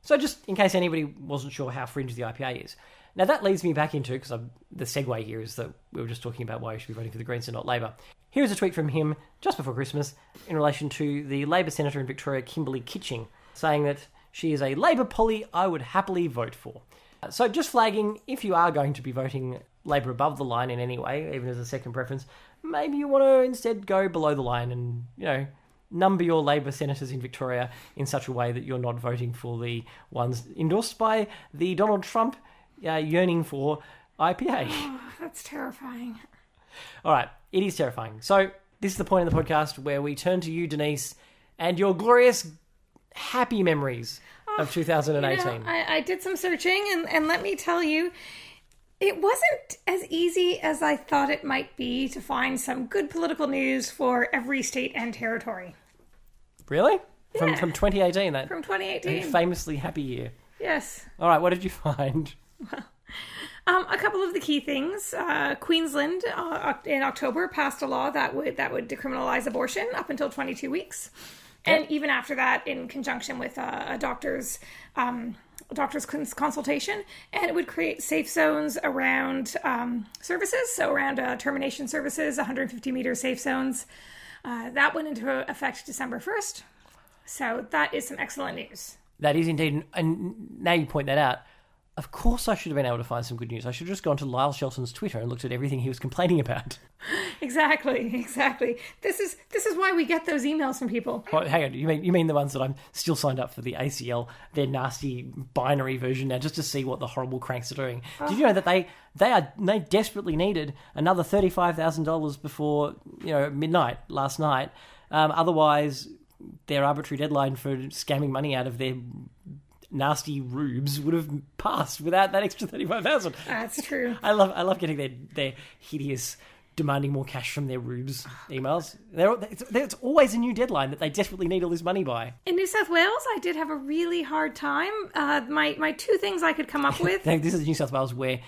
So, just in case anybody wasn't sure how fringe the IPA is. Now, that leads me back into, because the segue here is that we were just talking about why you should be voting for the Greens and not Labor. Here's a tweet from him just before Christmas in relation to the Labor Senator in Victoria, Kimberley Kitching, saying that she is a Labor polly I would happily vote for. So, just flagging, if you are going to be voting Labor above the line in any way, even as a second preference, maybe you want to instead go below the line and, you know, number your Labor senators in Victoria in such a way that you're not voting for the ones endorsed by the Donald Trump uh, yearning for IPA. Oh, that's terrifying. All right, it is terrifying. So, this is the point in the podcast where we turn to you, Denise, and your glorious, happy memories of 2018. You know, I, I did some searching, and, and let me tell you, it wasn't as easy as I thought it might be to find some good political news for every state and territory. really? From, Yeah. from 2018, that From 2018. famously happy year. Yes. All right, what did you find? Um, a couple of the key things: uh, Queensland uh, in October passed a law that would that would decriminalize abortion up until 22 weeks, and even after that, in conjunction with uh, a doctor's um, a doctor's cons- consultation, and it would create safe zones around um, services, so around uh, termination services, 150 meter safe zones. Uh, that went into effect December 1st, so that is some excellent news. That is indeed, and now you point that out. Of course, I should have been able to find some good news. I should have just gone to Lyle Shelton's Twitter and looked at everything he was complaining about. Exactly, exactly. This is this is why we get those emails from people. What, hang on, you mean you mean the ones that I'm still signed up for the ACL, their nasty binary version now, just to see what the horrible cranks are doing? Did you know that they they are they desperately needed another thirty five thousand dollars before you know midnight last night? Um, otherwise, their arbitrary deadline for scamming money out of their nasty rubes would have passed without that extra thirty five thousand. That's true. I love I love getting their their hideous demanding more cash from their rubes emails. They're, it's, it's always a new deadline that they desperately need all this money by. In New South Wales, I did have a really hard time. Uh, my my two things I could come up with. This is New South Wales where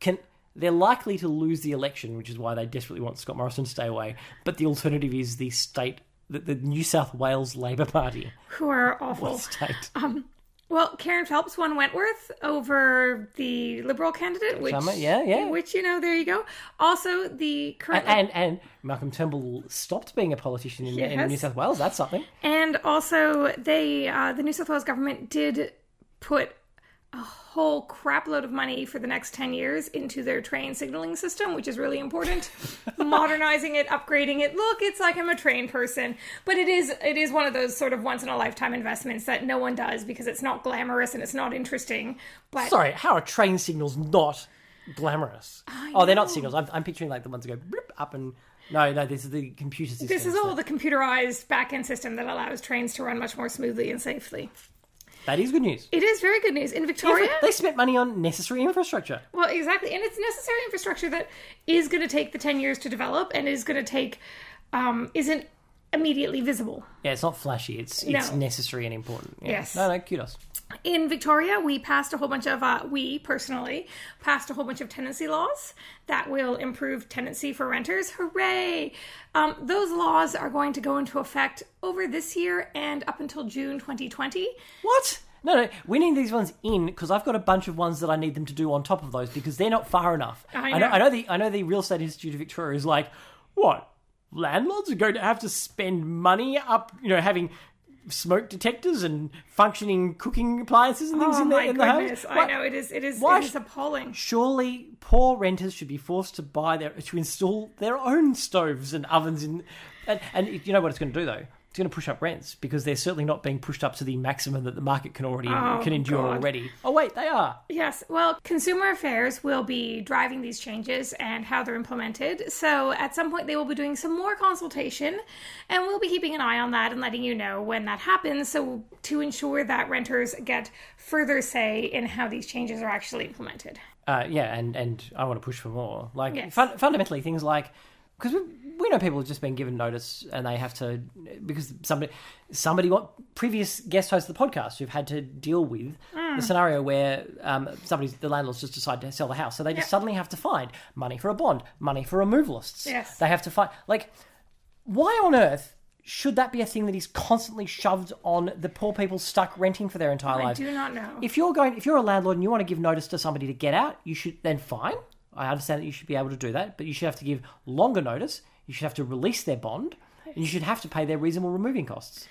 can they're likely to lose the election, which is why they desperately want Scott Morrison to stay away. But the alternative is the state, the, the New South Wales Labor Party. who are awful. What state? Um, well, Kerryn Phelps won Wentworth over the Liberal candidate, which Summer, yeah, yeah. which you know, there you go. Also, the current And, and and Malcolm Turnbull stopped being a politician in, in New South Wales. That's something. And also, they uh, the New South Wales government did put a whole crap load of money for the next 10 years into their train signaling system, which is really important. Modernizing it, upgrading it. Look, it's like I'm a train person, but it is it is one of those sort of once in a lifetime investments that no one does because it's not glamorous and it's not interesting. But Sorry, how are train signals not glamorous? oh, they're not signals. I'm, I'm picturing like the ones that go bloop up and. No, no, this is the computer system. this is all the computerized back-end system that allows trains to run much more smoothly and safely. That is good news. It is very good news. In Victoria, They spent money on necessary infrastructure. Well, exactly, and it's necessary infrastructure that is going to take the ten years to develop, and is going to take um, isn't immediately visible. Yeah, it's not flashy. It's it's No. necessary and important. Yeah. Yes. No, no, kudos. In Victoria, we passed a whole bunch of uh, we personally passed a whole bunch of tenancy laws that will improve tenancy for renters. Hooray! Um, those laws are going to go into effect over this year and up until June 2020. What? No, no, we need these ones in because I've got a bunch of ones that I need them to do on top of those because they're not far enough. I know. know. I know the I know the Real Estate Institute of Victoria is like, what landlords are going to have to spend money up, you know, having smoke detectors and functioning cooking appliances and things Oh in, my the, in the house. I What- know it is. It is. Why It is appalling. Surely, poor renters should be forced to buy their to install their own stoves and ovens in, and, and you know what it's going to do though. It's going to push up rents because they're certainly not being pushed up to the maximum that the market can already Oh, can endure God. already. Oh wait, they are. Yes, well, consumer affairs will be driving these changes and how they're implemented. So, at some point, they will be doing some more consultation, and we'll be keeping an eye on that and letting you know when that happens. So, to ensure that renters get further say in how these changes are actually implemented. Uh, yeah, and and I want to push for more. Like Yes. fun, fundamentally, things like because we, know people have just been given notice and they have to because somebody somebody what previous guest hosts of the podcast who've had to deal with Mm. the scenario where um, somebody's the landlords just decide to sell the house, so they just Yep. suddenly have to find money for a bond, money for removalists. Yes. they have to find like why on earth. Should that be a thing that is constantly shoved on the poor people stuck renting for their entire life? I do not know. If you're going, if you're a landlord and you want to give notice to somebody to get out, you should then fine. I understand that you should be able to do that, but you should have to give longer notice. You should have to release their bond, and you should have to pay their reasonable removing costs.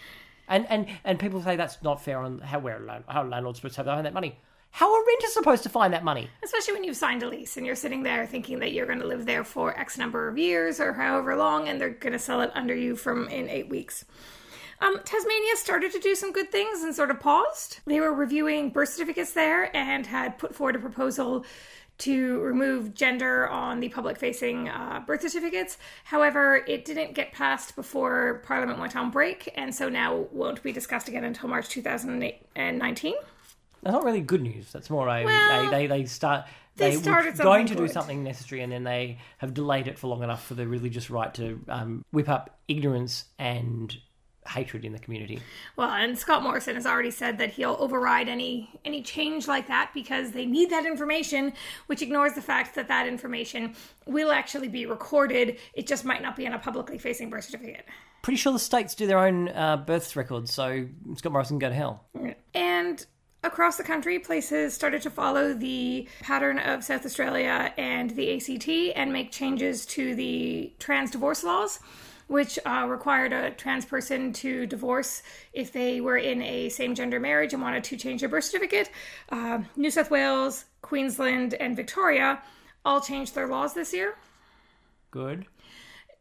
And and and people say that's not fair on how we're land, how landlord's supposed to have that money. How are renters supposed to find that money? Especially when you've signed a lease and you're sitting there thinking that you're going to live there for X number of years or however long, and they're going to sell it under you from in eight weeks. Um, Tasmania started to do some good things and sort of paused. They were reviewing birth certificates there and had put forward a proposal to remove gender on the public facing uh, birth certificates. However, it didn't get passed before Parliament went on break, and so now won't be discussed again until March 2019. That's not really good news. That's more a, Well, a they they start they they, were going to do something necessary and then they have delayed it for long enough for the religious right to um, whip up ignorance and hatred in the community. Well, and Scott Morrison has already said that he'll override any any change like that because they need that information, which ignores the fact that that information will actually be recorded. It just might not be on a publicly facing birth certificate. Pretty sure the states do their own uh, births records, so Scott Morrison can go to hell. And across the country, places started to follow the pattern of South Australia and the ACT and make changes to the trans divorce laws, which uh, required a trans person to divorce if they were in a same gender marriage and wanted to change their birth certificate. Uh, New South Wales, Queensland, and Victoria all changed their laws this year. Good.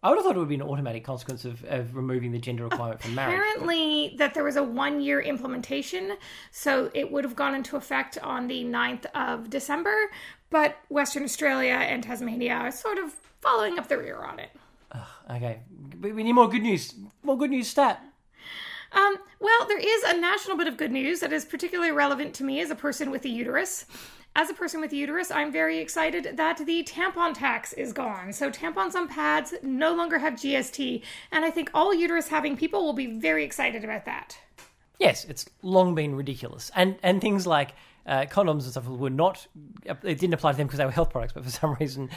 I would have thought it would be an automatic consequence of, of removing the gender requirement from marriage. Apparently, that there was a one year implementation, so it would have gone into effect on the 9th of December, but Western Australia and Tasmania are sort of following up the rear on it. Okay, we we need more good news. More good news stat. Um, well, there is a national bit of good news that is particularly relevant to me as a person with a uterus. As a person with a uterus, I'm very excited that the tampon tax is gone. So tampons on pads no longer have GST, and I think all uterus having people will be very excited about that. Yes, it's long been ridiculous, and and things like uh, condoms and stuff were not. It didn't apply to them because they were health products, but for some reason,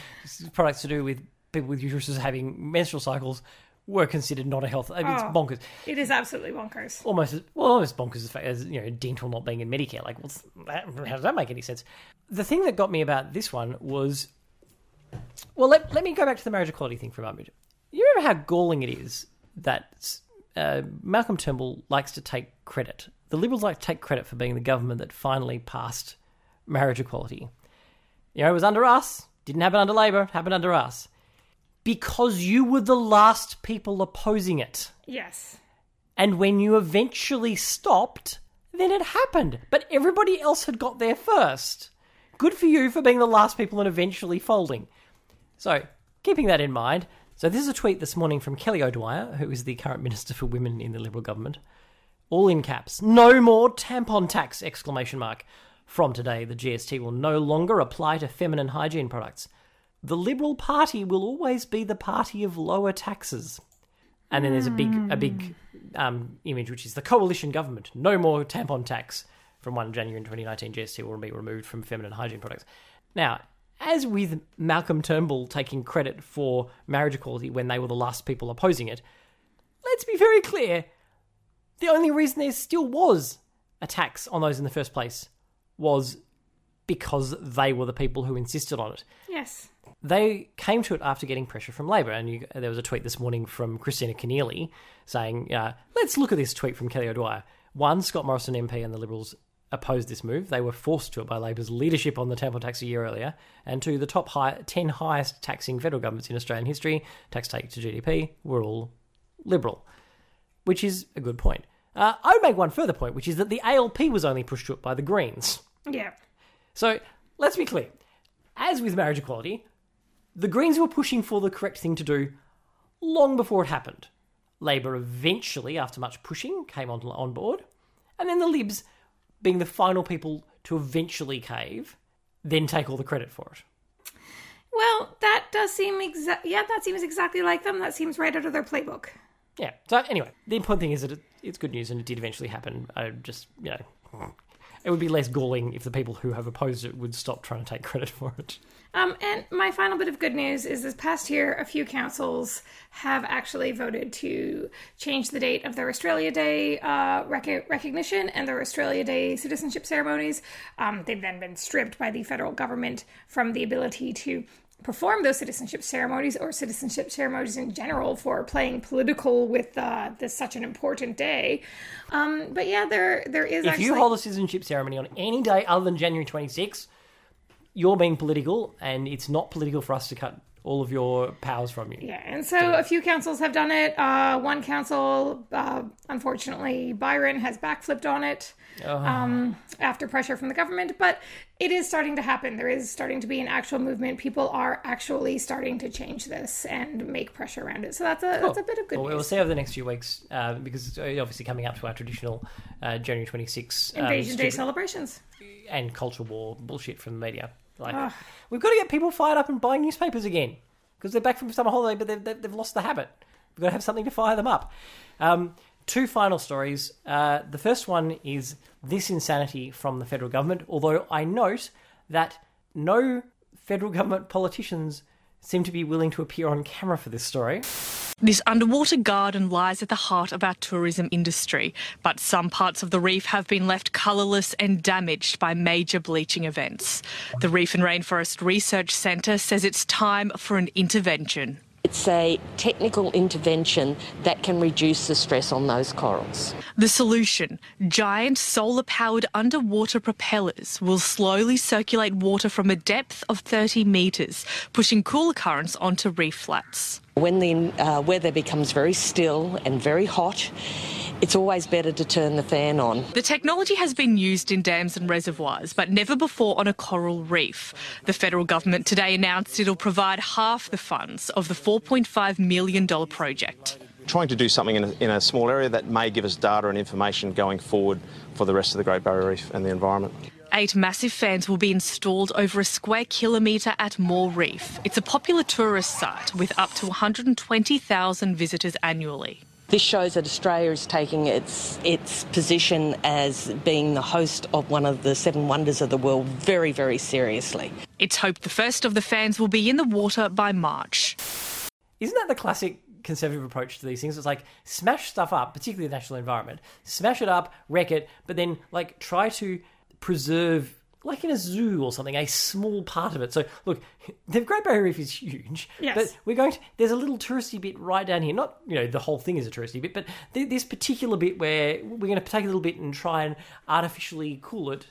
products to do with people with uteruses having menstrual cycles were considered not a health. I mean, it's Oh. bonkers. It is absolutely bonkers. almost as well, almost bonkers as, fa- as you know, dental not being in Medicare. Like, what's that? How does that make any sense? The thing that got me about this one was, well, let let me go back to the marriage equality thing for a moment. You remember how galling it is that uh, Malcolm Turnbull likes to take credit. The Liberals like to take credit for being the government that finally passed marriage equality. You know, it was under us. Didn't happen under Labor. Happened under us. Because you were the last people opposing it. Yes. And when you eventually stopped, then it happened. But everybody else had got there first. Good for you for being the last people and eventually folding. So, keeping that in mind, so this is a tweet this morning from Kelly O'Dwyer, who is the current Minister for Women in the Liberal government. All in caps. No more tampon tax! Exclamation mark. From today, the GST will no longer apply to feminine hygiene products. The Liberal Party will always be the party of lower taxes. And then there's a big a big um, image which is the coalition government. No more tampon tax from 1 January 2019. GST will be removed from feminine hygiene products. Now, as with Malcolm Turnbull taking credit for marriage equality when they were the last people opposing it, let's be very clear. The only reason there still was a tax on those in the first place was because they were the people who insisted on it. Yes. They came to it after getting pressure from Labor, and you, there was a tweet this morning from Kristina Keneally saying, uh, "Let's look at this tweet from Kelly O'Dwyer. One, Scott Morrison MP and the Liberals opposed this move. They were forced to it by Labor's leadership on the tampon tax a year earlier. And two, the top high, ten highest taxing federal governments in Australian history, tax take to GDP, were all Liberal, which is a good point. Uh, I would make one further point, which is that the ALP was only pushed to it by the Greens. Yeah. So let's be clear. As with marriage equality, the Greens were pushing for the correct thing to do long before it happened. Labor eventually, after much pushing, came on, on board. And then the Libs, being the final people to eventually cave, then take all the credit for it. Well, that does seem exa- yeah, that seems exactly like them. That seems right out of their playbook. Yeah. So anyway, the important thing is that it, it's good news and it did eventually happen. I just, you know, it would be less galling if the people who have opposed it would stop trying to take credit for it. Um, and my final bit of good news is this past year, a few councils have actually voted to change the date of their Australia Day uh, rec- recognition and their Australia Day citizenship ceremonies. Um, they've then been stripped by the federal government from the ability to perform those citizenship ceremonies or citizenship ceremonies in general for playing political with uh, this such an important day. Um, but yeah, there there is. If actually... you hold a citizenship ceremony on any day other than January 26th, you're being political, and it's not political for us to cut all of your powers from you. Yeah, and so a few councils have done it. Uh, one council, uh, unfortunately, Byron has backflipped on it Oh. um, after pressure from the government, but it is starting to happen. There is starting to be an actual movement. People are actually starting to change this and make pressure around it. So that's a that's a bit of good Well, we'll news. see over the next few weeks uh, because it's obviously coming up to our traditional uh, January 26 um, Invasion Day celebrations. and culture war bullshit from the media. Like, Ugh. we've got to get people fired up and buying newspapers again because they're back from summer holiday, but they've, they've, they've lost the habit. We've got to have something to fire them up. Um, two final stories. Uh, the first one is this insanity from the federal government, although I note that no federal government politicians seem to be willing to appear on camera for this story. This underwater garden lies at the heart of our tourism industry, but some parts of the reef have been left colourless and damaged by major bleaching events. The Reef and Rainforest Research Centre says it's time for an intervention. It's a technical intervention that can reduce the stress on those corals. The solution giant solar powered underwater propellers will slowly circulate water from a depth of 30 metres, pushing cooler currents onto reef flats. When the uh, weather becomes very still and very hot, it's always better to turn the fan on. The technology has been used in dams and reservoirs, but never before on a coral reef. The federal government today announced it'll provide half the funds of the $4.5 million project. trying to do something in a, in a small area that may give us data and information going forward for the rest of the Great Barrier Reef and the environment. Eight massive fans will be installed over a square kilometre at Moore Reef. It's a popular tourist site with up to 120,000 visitors annually. This shows that Australia is taking its its position as being the host of one of the seven wonders of the world very, very seriously. It's hoped the first of the fans will be in the water by March. Isn't that the classic conservative approach to these things? It's like smash stuff up, particularly the natural environment, smash it up, wreck it, but then like try to preserve, like in a zoo or something, a small part of it. So look, the Great Barrier Reef is huge, Yes. but we're going to. There's a little touristy bit right down here. Not you know the whole thing is a touristy bit, but th- this particular bit where we're going to take a little bit and try and artificially cool it.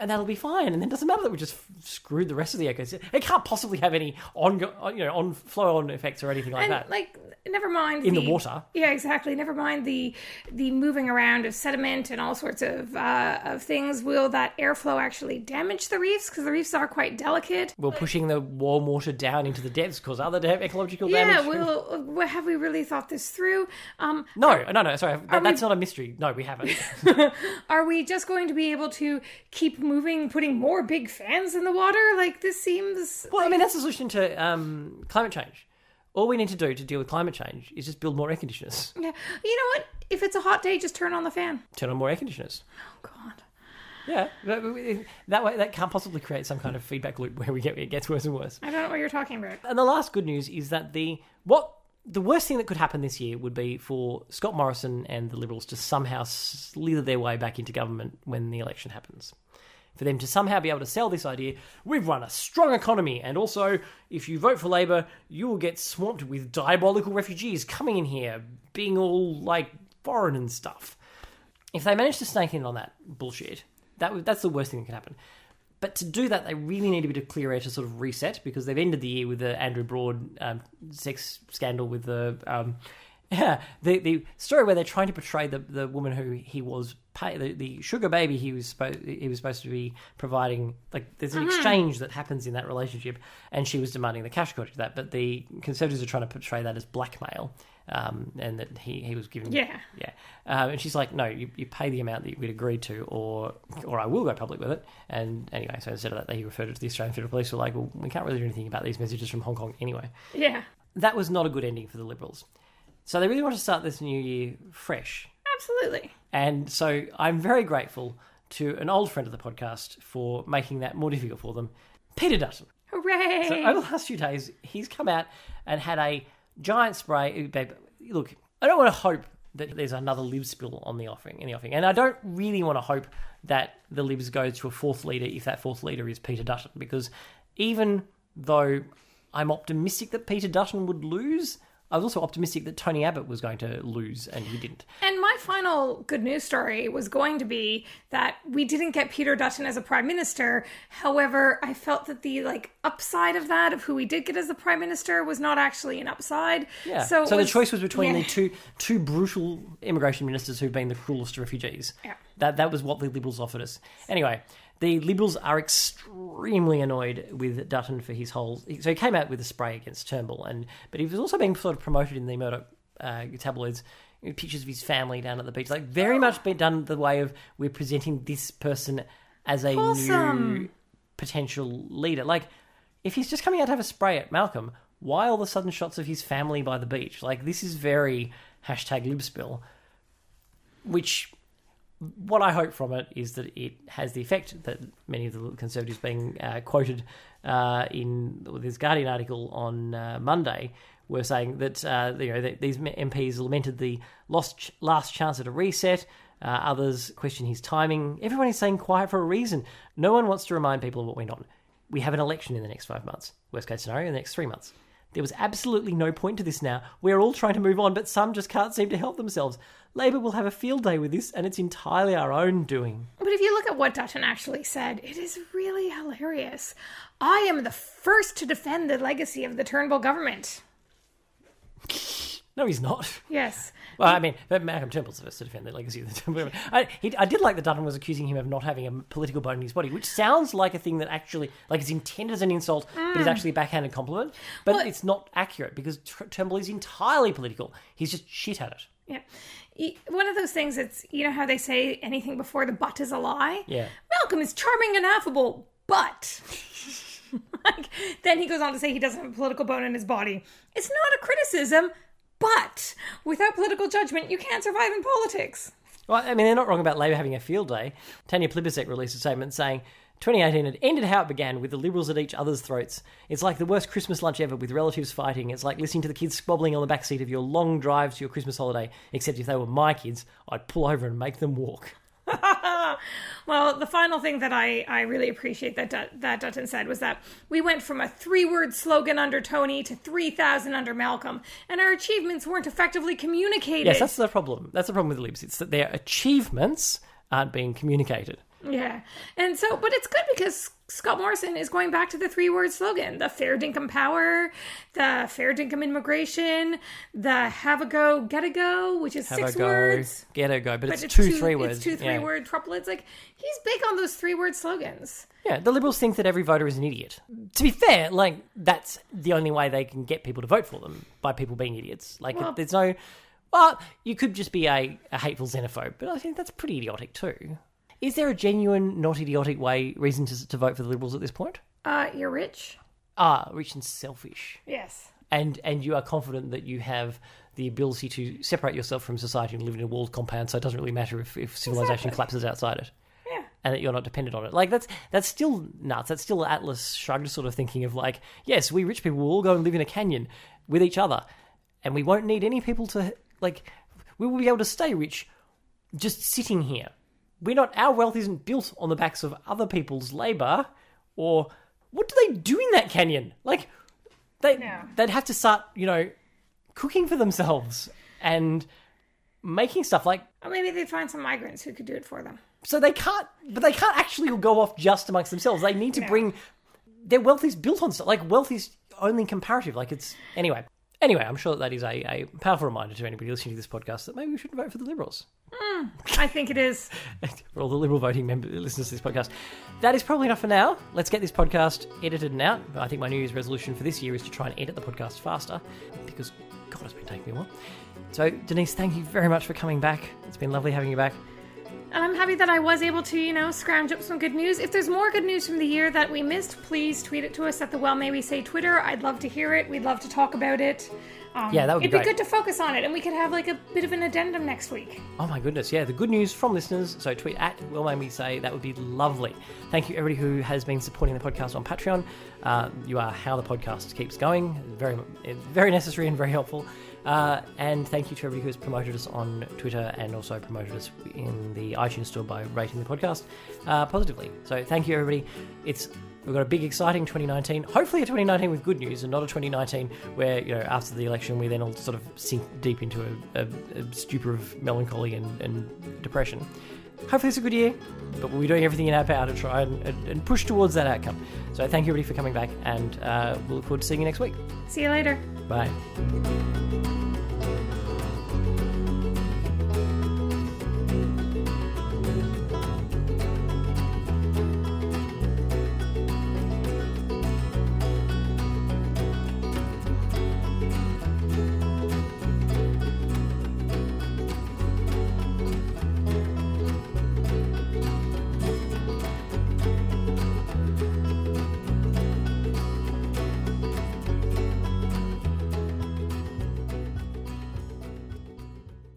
And that'll be fine, and then it doesn't matter that we just f- screwed the rest of the ecosystem. It can't possibly have any on, you know, on flow-on effects or anything like and that. like never mind In the water. Yeah, exactly. Never mind the the moving around of sediment and all sorts of uh, of things. Will that airflow actually damage the reefs? Because the reefs are quite delicate. We're pushing the warm water down into the depths cause other ecological Yeah, damage. will well, have we really thought this through? Um, No, no, no. Sorry, that, Are we- that's not a mystery. No, we haven't. are we just going to be able to keep moving, putting more big fans in the water? Like this seems. well, I mean, that's the solution to um, climate change. All we need to do to deal with climate change is just build more air conditioners. Yeah. You know what? If it's a hot day, just turn on the fan. Turn on more air conditioners. Oh God. Yeah, that that way that can't possibly create some kind of feedback loop where we get it gets worse and worse. I don't know what you're talking about. And the last good news is that the what the worst thing that could happen this year would be for Scott Morrison and the Liberals to somehow slither their way back into government when the election happens. For them to somehow be able to sell this idea, we've run a strong economy, and also, if you vote for Labor, you will get swamped with diabolical refugees coming in here, being all like foreign and stuff. If they manage to snake in on that bullshit, that that's the worst thing that can happen. But to do that, they really need a bit of clear air to sort of reset because they've ended the year with the Andrew Broad um, sex scandal with the um, yeah the the story where they're trying to portray the the woman who he was pay the, the sugar baby he was supposed he was supposed to be providing like there's an Mhm. exchange that happens in that relationship and she was demanding the cash quota to that but the conservatives are trying to portray that as blackmail um, and that he, he was giving Yeah. yeah um, and she's like no you, you pay the amount that we'd agreed to or or I will go public with it and anyway so instead of that he referred it to the Australian Federal Police who were like well we can't really do anything about these messages from Hong Kong anyway Yeah. that was not a good ending for the Liberals so they really want to start this new year fresh Absolutely. and so I'm very grateful to an old friend of the podcast for making that more difficult for them, Peter Dutton. Hooray! So over the last few days, he's come out and had a giant spray. Look, I don't want to hope that there's another lib spill on the offering in the offing, and I don't really want to hope that the Libs go to a fourth leader if that fourth leader is Peter Dutton, because even though I'm optimistic that Peter Dutton would lose, I was also optimistic that Tony Abbott was going to lose, and he didn't. And my final good news story was going to be that we didn't get Peter Dutton as a prime minister. However, I felt that the like upside of that, of who we did get as the prime minister, was not actually an upside. Yeah. So, So, it the choice was between yeah. the two two brutal immigration ministers who've been the cruelest to refugees. Yeah. That that was what the Liberals offered us. Anyway, the Liberals are extremely annoyed with Dutton for his whole. So he came out with a spray against Turnbull, and but he was also being sort of promoted in the Murdoch uh, tabloids. Pictures of his family down at the beach, like very much been done the way of we're presenting this person as a new potential leader. Like, if he's just coming out to have a spray at Malcolm, why all the sudden shots of his family by the beach? Like, this is very hashtag libspill. Which, what I hope from it is that it has the effect that many of the Conservatives being uh, quoted uh, in this Guardian article on uh, Monday were saying that uh, you know that these MPs lamented the lost ch- last chance at a reset. Uh, others question his timing. Everyone is saying quiet for a reason. No one wants to remind people of what went on. We have an election in the next five months. Worst case scenario, in the next three months. There was absolutely no point to this now. We're all trying to move on, but some just can't seem to help themselves. Labor will have a field day with this, and it's entirely our own doing. But if you look at what Dutton actually said, it is really hilarious. I am the first to defend the legacy of the Turnbull government. No, he's not. Yes. Well, I mean, but Malcolm Turnbull's the first to defend the legacy of the Turnbull. I, he, I did like that Dutton was accusing him of not having a political bone in his body, which sounds like a thing that actually, like, is intended as an insult, but is Mm. actually a backhanded compliment. But it's not accurate because Turnbull is entirely political. He's just shit at it. Yeah. One of those things, it's, you know how they say anything before the but is a lie? Yeah. Malcolm is charming and affable, but. like, then he goes on to say he doesn't have a political bone in his body. It's not a criticism, but without political judgment, you can't survive in politics. Well, I mean, they're not wrong about Labor having a field day. Tanya Plibersek released a statement saying 2018 had ended how it began, with the Liberals at each other's throats. It's like the worst Christmas lunch ever, with relatives fighting. It's like listening to the kids squabbling on the back seat of your long drive to your Christmas holiday. Except if they were my kids, I'd pull over and make them walk. Well, the final thing that I, I really appreciate that Dut- that Dutton said was that we went from a three word slogan under Tony to 3,000 under Malcolm, and our achievements weren't effectively communicated. Yes, that's the problem. That's the problem with the Libs. It's that their achievements aren't being communicated. Yeah. And so, but it's good because Scott Morrison is going back to the three word slogan the fair dinkum power, the fair dinkum immigration, the have a go, get a go, which is Have six go, words. get a go, but, it's, two, three words. It's two three yeah. word triplets. Like, he's big on those three word slogans. Yeah, the Liberals think that every voter is an idiot. To be fair, like that's the only way they can get people to vote for them by people being idiots. Like Well- there's no. Well, you could just be a, a hateful xenophobe, but I think that's pretty idiotic too. Is there a genuine, not idiotic way reason to, to vote for the Liberals at this point? Uh, you're rich? Ah, rich and selfish, Yes. and and you are confident that you have the ability to separate yourself from society and live in a walled compound, so it doesn't really matter if, if civilization collapses outside it. Yeah. and that you're not dependent on it. Like that's that's still nuts. That's still Atlas shrugged sort of thinking of like, yes, we rich people will all go and live in a canyon with each other, and we won't need any people to like. We will be able to stay rich just sitting here. We're not. Our wealth isn't built on the backs of other people's labor, or what do they do in that canyon? Like, they they'd have to start, you know, cooking for themselves and making stuff like Or maybe they'd find some migrants who could do it for them. so they can't but they can't actually go off just amongst themselves they need to No. bring their wealth is built on stuff like wealth is only comparative like it's anyway anyway i'm sure that, that is a, a powerful reminder to anybody listening to this podcast that maybe we shouldn't vote for the liberals Mm, I think it is. for all the liberal voting member listeners to this podcast that is probably enough for now let's get this podcast edited and out i think my new year's resolution for this year is to try and edit the podcast faster because god it's been taking me a while so denise thank you very much for coming back it's been lovely having you back And I'm happy that I was able to, you know, scrounge up some good news. If there's more good news from the year that we missed, please tweet it to us at the Well May We Say Twitter. I'd love to hear it. We'd love to talk about it. Um, Yeah, that would be It'd be great. good to focus on it, and we could have like a bit of an addendum next week. Oh my goodness, yeah, the good news from listeners. So tweet at Well May We Say, that would be lovely. Thank you everybody who has been supporting the podcast on Patreon. Uh, you are how the podcast keeps going. Very, very necessary and very helpful. Uh, and thank you to everybody who has promoted us on Twitter and also promoted us in the iTunes store by rating the podcast uh, positively. So thank you everybody. It's We've got a big, exciting 2019. Hopefully, a 2019 with good news, and not a 2019 where you know after the election we then all sort of sink deep into a, a, a stupor of melancholy and, and depression. Hopefully, it's a good year, but we'll be doing everything in our power to try and, and, and push towards that outcome. So, thank you everybody for coming back, and uh, we'll look forward to seeing you next week. See you later. Bye.